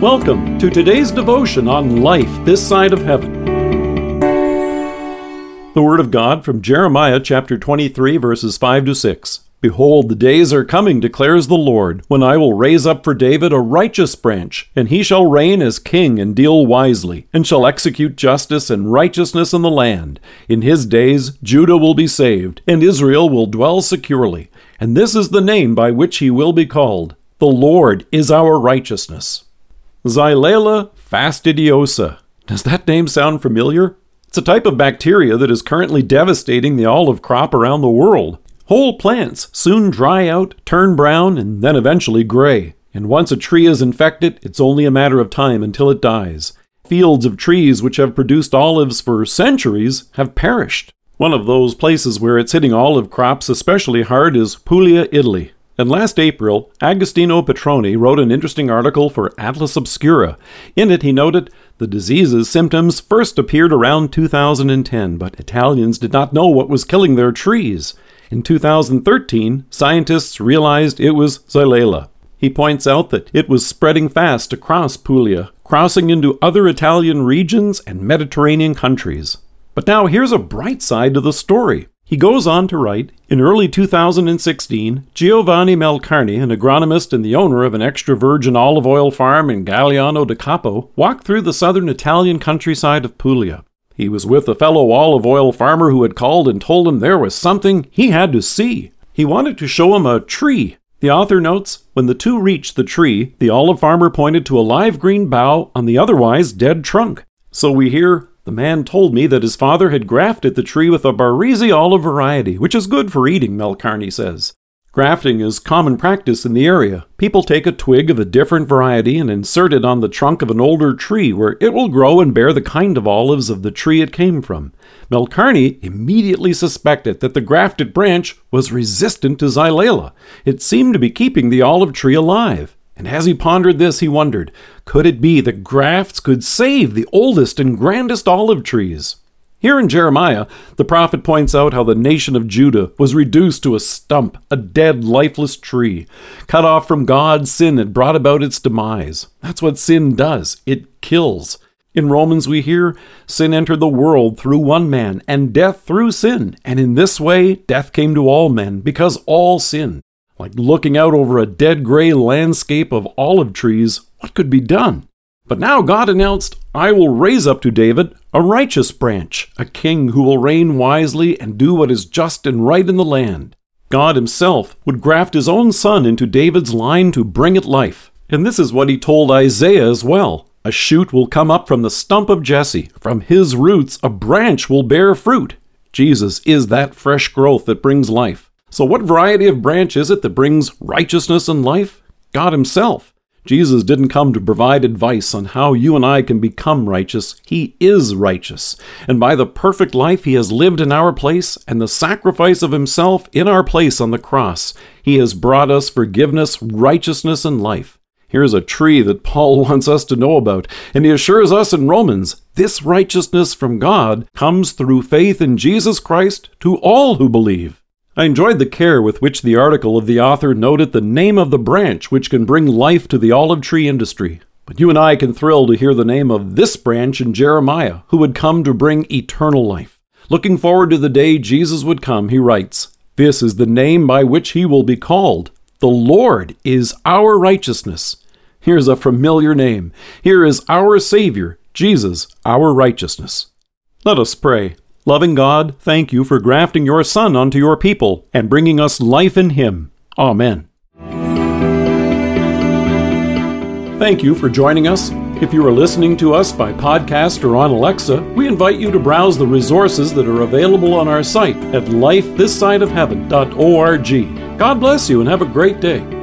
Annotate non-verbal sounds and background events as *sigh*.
Welcome to today's devotion on life this side of heaven. The Word of God from Jeremiah chapter 23, verses 5 to 6. Behold, the days are coming, declares the Lord, when I will raise up for David a righteous branch, and he shall reign as king and deal wisely, and shall execute justice and righteousness in the land. In his days Judah will be saved, and Israel will dwell securely. And this is the name by which he will be called The Lord is our righteousness. Xylella fastidiosa. Does that name sound familiar? It's a type of bacteria that is currently devastating the olive crop around the world. Whole plants soon dry out, turn brown, and then eventually gray. And once a tree is infected, it's only a matter of time until it dies. Fields of trees which have produced olives for centuries have perished. One of those places where it's hitting olive crops especially hard is Puglia, Italy. And last April, Agostino Petroni wrote an interesting article for Atlas Obscura. In it, he noted the disease's symptoms first appeared around 2010, but Italians did not know what was killing their trees. In 2013, scientists realized it was Xylella. He points out that it was spreading fast across Puglia, crossing into other Italian regions and Mediterranean countries. But now here's a bright side to the story. He goes on to write In early 2016, Giovanni Melcarne, an agronomist and the owner of an extra virgin olive oil farm in Gagliano di Capo, walked through the southern Italian countryside of Puglia. He was with a fellow olive oil farmer who had called and told him there was something he had to see. He wanted to show him a tree. The author notes when the two reached the tree, the olive farmer pointed to a live green bough on the otherwise dead trunk. So we hear the man told me that his father had grafted the tree with a Barese olive variety, which is good for eating, Melcarne says. Grafting is common practice in the area. People take a twig of a different variety and insert it on the trunk of an older tree where it will grow and bear the kind of olives of the tree it came from. Melcarne immediately suspected that the grafted branch was resistant to xylella. It seemed to be keeping the olive tree alive. And as he pondered this, he wondered could it be that grafts could save the oldest and grandest olive trees? Here in Jeremiah, the prophet points out how the nation of Judah was reduced to a stump, a dead, lifeless tree. Cut off from God, sin had brought about its demise. That's what sin does it kills. In Romans, we hear, Sin entered the world through one man, and death through sin. And in this way, death came to all men, because all sinned. Like looking out over a dead gray landscape of olive trees, what could be done? But now God announced, I will raise up to David a righteous branch, a king who will reign wisely and do what is just and right in the land. God himself would graft his own son into David's line to bring it life. And this is what he told Isaiah as well. A shoot will come up from the stump of Jesse. From his roots, a branch will bear fruit. Jesus is that fresh growth that brings life. So, what variety of branch is it that brings righteousness and life? God Himself. Jesus didn't come to provide advice on how you and I can become righteous. He is righteous. And by the perfect life he has lived in our place and the sacrifice of himself in our place on the cross, he has brought us forgiveness, righteousness, and life. Here's a tree that Paul *laughs* wants us to know about, and he assures us in Romans this righteousness from God comes through faith in Jesus Christ to all who believe. I enjoyed the care with which the article of the author noted the name of the branch which can bring life to the olive tree industry. But you and I can thrill to hear the name of this branch in Jeremiah, who would come to bring eternal life. Looking forward to the day Jesus would come, he writes, This is the name by which he will be called. The Lord is our righteousness. Here's a familiar name. Here is our Savior, Jesus, our righteousness. Let us pray. Loving God, thank you for grafting your Son onto your people and bringing us life in Him. Amen. Thank you for joining us. If you are listening to us by podcast or on Alexa, we invite you to browse the resources that are available on our site at lifethissideofheaven.org. God bless you and have a great day.